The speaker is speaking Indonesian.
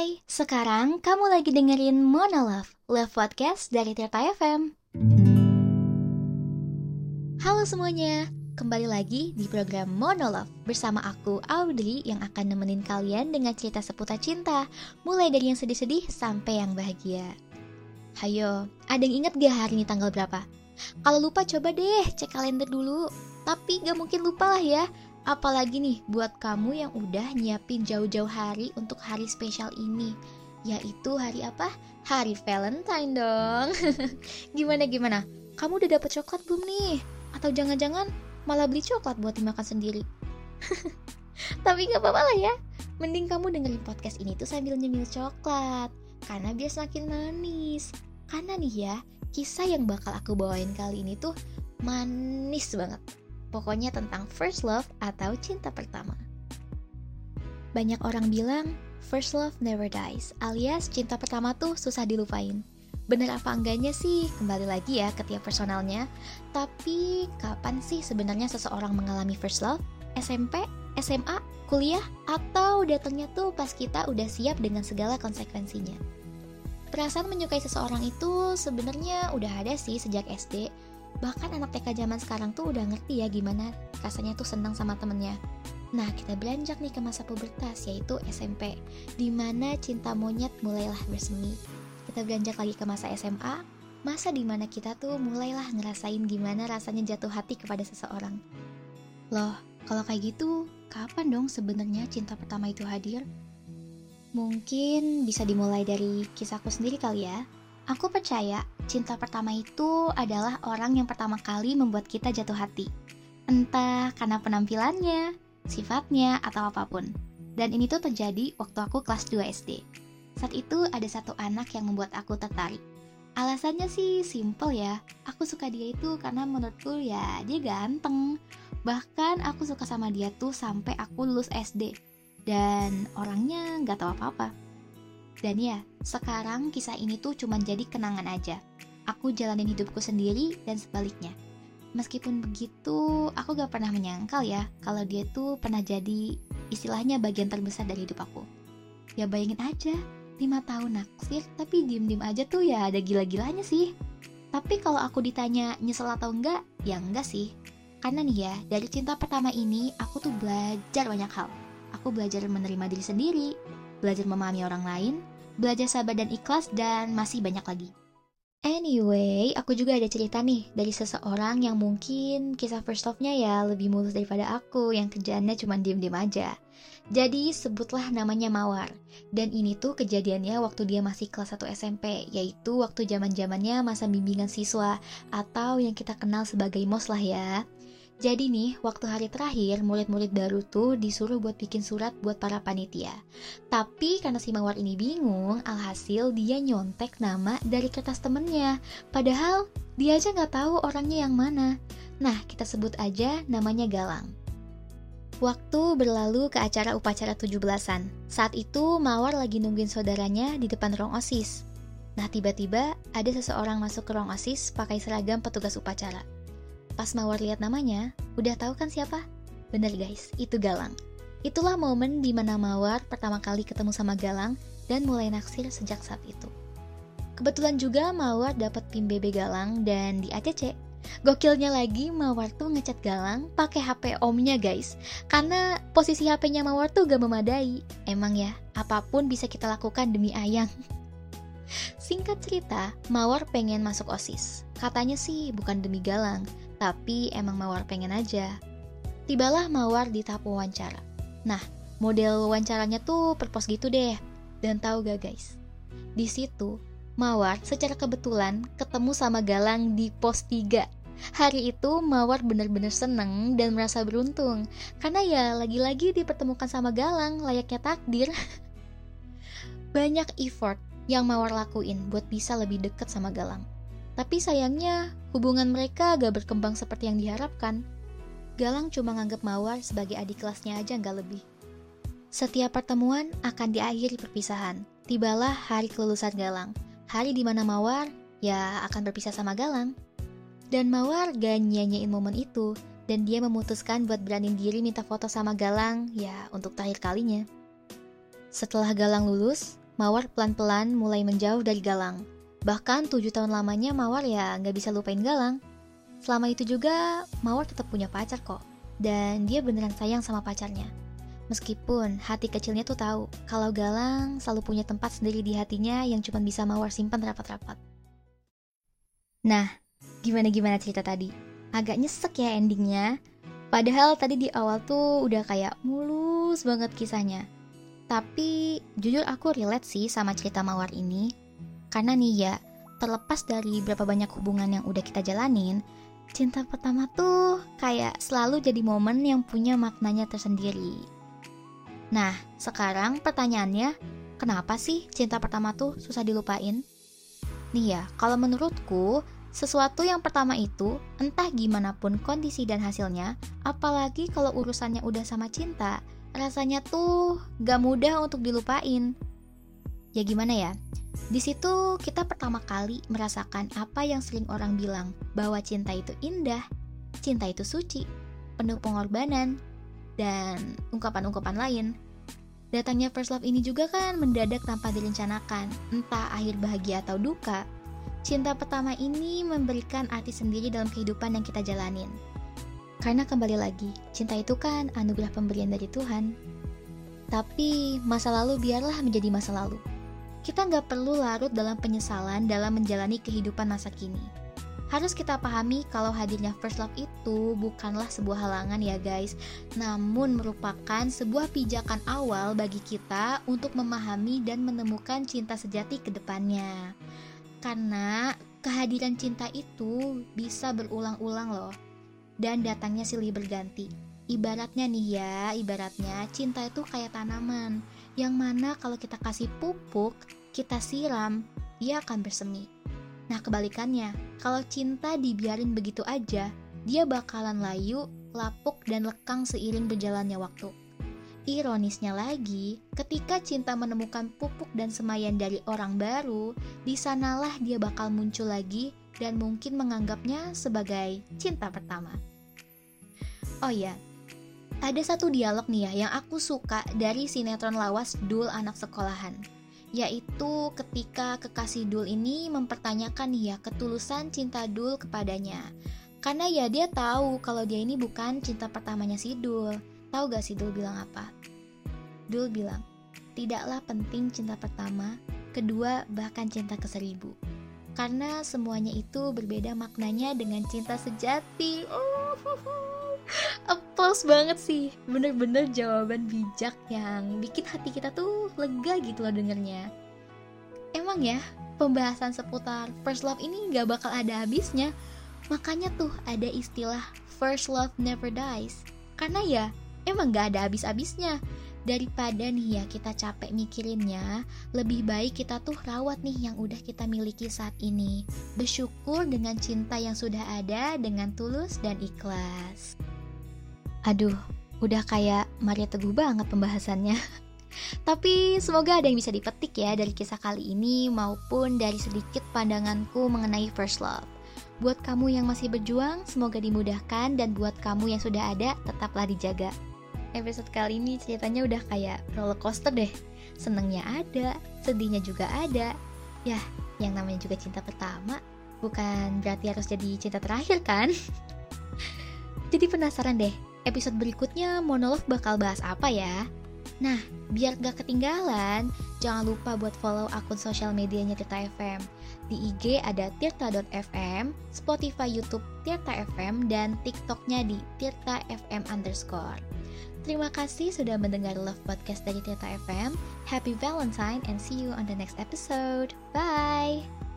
Hai, sekarang kamu lagi dengerin Monolove, Love Podcast dari Tirta FM. Halo semuanya, kembali lagi di program Monolove bersama aku Audrey yang akan nemenin kalian dengan cerita seputar cinta, mulai dari yang sedih-sedih sampai yang bahagia. Hayo, ada yang inget gak hari ini tanggal berapa? Kalau lupa coba deh cek kalender dulu. Tapi gak mungkin lupa lah ya, Apalagi nih buat kamu yang udah nyiapin jauh-jauh hari untuk hari spesial ini Yaitu hari apa? Hari Valentine dong Gimana gimana? Kamu udah dapet coklat belum nih? Atau jangan-jangan malah beli coklat buat dimakan sendiri? Tapi gak apa-apa lah ya Mending kamu dengerin podcast ini tuh sambil nyemil coklat Karena biar semakin manis Karena nih ya, kisah yang bakal aku bawain kali ini tuh manis banget Pokoknya tentang first love atau cinta pertama. Banyak orang bilang, first love never dies, alias cinta pertama tuh susah dilupain. Bener apa enggaknya sih, kembali lagi ya ke tiap personalnya. Tapi, kapan sih sebenarnya seseorang mengalami first love? SMP, SMA, kuliah, atau datangnya tuh pas kita udah siap dengan segala konsekuensinya? Perasaan menyukai seseorang itu sebenarnya udah ada sih sejak SD, Bahkan anak TK zaman sekarang tuh udah ngerti ya gimana rasanya tuh senang sama temennya. Nah, kita beranjak nih ke masa pubertas, yaitu SMP, di mana cinta monyet mulailah bersemi. Kita beranjak lagi ke masa SMA, masa di mana kita tuh mulailah ngerasain gimana rasanya jatuh hati kepada seseorang. Loh, kalau kayak gitu, kapan dong sebenarnya cinta pertama itu hadir? Mungkin bisa dimulai dari kisahku sendiri kali ya. Aku percaya cinta pertama itu adalah orang yang pertama kali membuat kita jatuh hati. Entah karena penampilannya, sifatnya, atau apa pun. Dan ini tuh terjadi waktu aku kelas 2 SD. Saat itu ada satu anak yang membuat aku tertarik. Alasannya sih simple ya. Aku suka dia itu karena menurutku ya dia ganteng. Bahkan aku suka sama dia tuh sampai aku lulus SD. Dan orangnya nggak tahu apa-apa. Dan ya, sekarang kisah ini tuh cuma jadi kenangan aja. Aku jalanin hidupku sendiri dan sebaliknya. Meskipun begitu, aku gak pernah menyangkal ya kalau dia tuh pernah jadi istilahnya bagian terbesar dari hidup aku. Ya bayangin aja, 5 tahun naksir tapi diem-diem aja tuh ya ada gila-gilanya sih. Tapi kalau aku ditanya nyesel atau enggak, ya enggak sih. Karena nih ya, dari cinta pertama ini aku tuh belajar banyak hal. Aku belajar menerima diri sendiri, belajar memahami orang lain, belajar sabar dan ikhlas, dan masih banyak lagi. Anyway, aku juga ada cerita nih dari seseorang yang mungkin kisah first love-nya ya lebih mulus daripada aku yang kerjaannya cuma diem-diem aja. Jadi sebutlah namanya Mawar. Dan ini tuh kejadiannya waktu dia masih kelas 1 SMP, yaitu waktu zaman-zamannya masa bimbingan siswa atau yang kita kenal sebagai MOS lah ya. Jadi nih, waktu hari terakhir, murid-murid baru tuh disuruh buat bikin surat buat para panitia. Tapi karena si Mawar ini bingung, alhasil dia nyontek nama dari kertas temennya. Padahal dia aja nggak tahu orangnya yang mana. Nah, kita sebut aja namanya Galang. Waktu berlalu ke acara upacara 17-an. Saat itu Mawar lagi nungguin saudaranya di depan ruang OSIS. Nah, tiba-tiba ada seseorang masuk ke ruang OSIS pakai seragam petugas upacara. Pas Mawar lihat namanya, udah tahu kan siapa? Bener guys, itu Galang. Itulah momen di mana Mawar pertama kali ketemu sama Galang dan mulai naksir sejak saat itu. Kebetulan juga Mawar dapat PIN BB Galang dan di ACC. Gokilnya lagi Mawar tuh ngecat Galang pakai HP omnya guys. Karena posisi HP-nya Mawar tuh gak memadai. Emang ya, apa pun bisa kita lakukan demi ayang. Singkat cerita, Mawar pengen masuk OSIS. Katanya sih bukan demi Galang, tapi emang Mawar pengen aja. Tibalah Mawar di tahap wawancara. Nah, model wawancaranya tuh perpos gitu deh. Dan tahu gak guys? Di situ, Mawar secara kebetulan ketemu sama Galang di pos 3. Hari itu Mawar bener-bener seneng dan merasa beruntung Karena ya lagi-lagi dipertemukan sama Galang layaknya takdir Banyak effort yang Mawar lakuin buat bisa lebih deket sama Galang tapi sayangnya, hubungan mereka gak berkembang seperti yang diharapkan. Galang cuma nganggap Mawar sebagai adik kelasnya aja gak lebih. Setiap pertemuan akan diakhiri perpisahan. Tibalah hari kelulusan Galang. Hari di mana Mawar ya akan berpisah sama Galang. Dan Mawar gak nyanyain momen itu, dan dia memutuskan buat berani diri minta foto sama Galang ya untuk terakhir kalinya. Setelah Galang lulus, Mawar pelan-pelan mulai menjauh dari Galang. Bahkan tujuh tahun lamanya Mawar ya nggak bisa lupain Galang. Selama itu juga Mawar tetap punya pacar kok. Dan dia beneran sayang sama pacarnya. Meskipun hati kecilnya tuh tahu kalau Galang selalu punya tempat sendiri di hatinya yang cuma bisa Mawar simpan rapat-rapat. Nah, gimana-gimana cerita tadi? Agak nyesek ya endingnya. Padahal tadi di awal tuh udah kayak mulus banget kisahnya. Tapi jujur aku relate sih sama cerita Mawar ini. Karena nih ya, terlepas dari berapa banyak hubungan yang udah kita jalanin, cinta pertama tuh kayak selalu jadi momen yang punya maknanya tersendiri. Nah, sekarang pertanyaannya, kenapa sih cinta pertama tuh susah dilupain? Nih ya, kalau menurutku, sesuatu yang pertama itu, entah gimana pun kondisi dan hasilnya, apalagi kalau urusannya udah sama cinta, rasanya tuh gak mudah untuk dilupain. Ya gimana ya? Di situ kita pertama kali merasakan apa yang sering orang bilang, bahwa cinta itu indah, cinta itu suci, penuh pengorbanan, dan ungkapan-ungkapan lain. Datangnya first love ini juga kan mendadak tanpa direncanakan, entah akhir bahagia atau duka. Cinta pertama ini memberikan arti sendiri dalam kehidupan yang kita jalanin. Karena kembali lagi, cinta itu kan anugerah pemberian dari Tuhan. Tapi masa lalu biarlah menjadi masa lalu. Kita nggak perlu larut dalam penyesalan dalam menjalani kehidupan masa kini harus kita pahami kalau hadirnya first love itu bukanlah sebuah halangan ya guys, namun merupakan sebuah pijakan awal bagi kita untuk memahami dan menemukan cinta sejati ke depannya. Karena kehadiran cinta itu bisa berulang-ulang loh, dan datangnya silih berganti. Ibaratnya nih ya, ibaratnya cinta itu kayak tanaman, yang mana kalau kita kasih pupuk, kita siram, dia akan bersemi Nah kebalikannya, kalau cinta dibiarin begitu aja, dia bakalan layu, lapuk, dan lekang seiring berjalannya waktu. Ironisnya lagi, ketika cinta menemukan pupuk dan semayan dari orang baru, di sanalah dia bakal muncul lagi dan mungkin menganggapnya sebagai cinta pertama. Oh ya, ada satu dialog nih ya yang aku suka dari sinetron lawas Dul Anak Sekolahan yaitu ketika kekasih Dul ini mempertanyakan ya ketulusan cinta Dul kepadanya. Karena ya dia tahu kalau dia ini bukan cinta pertamanya si Dul. Tahu gak si Dul bilang apa? Dul bilang, tidaklah penting cinta pertama, kedua bahkan cinta ke seribu. Karena semuanya itu berbeda maknanya dengan cinta sejati. Oh, applause banget sih. Bener-bener jawaban bijak yang bikin hati kita tuh lega gitu loh dengernya. Emang ya pembahasan seputar first love ini gak bakal ada habisnya. Makanya tuh ada istilah first love never dies. Karena ya emang gak ada habis-habisnya. Daripada nih ya kita capek mikirinnya lebih baik kita tuh rawat nih yang udah kita miliki saat ini. Bersyukur dengan cinta yang sudah ada dengan tulus dan ikhlas Aduh, udah kayak Maria Teguh banget pembahasannya. Tapi semoga ada yang bisa dipetik ya dari kisah kali ini maupun dari sedikit pandanganku mengenai first love. Buat kamu yang masih berjuang, semoga dimudahkan dan buat kamu yang sudah ada, tetaplah dijaga. Episode kali ini ceritanya udah kayak roller coaster deh. Senengnya ada, sedihnya juga ada. Ya, yang namanya juga cinta pertama, bukan berarti harus jadi cinta terakhir kan? jadi penasaran deh, episode berikutnya monolog bakal bahas apa ya? Nah, biar gak ketinggalan, jangan lupa buat follow akun sosial medianya Tirta FM. Di IG ada tirta.fm, Spotify YouTube Tirta FM, dan TikToknya di Tirta FM underscore. Terima kasih sudah mendengar Love Podcast dari Tirta FM. Happy Valentine and see you on the next episode. Bye!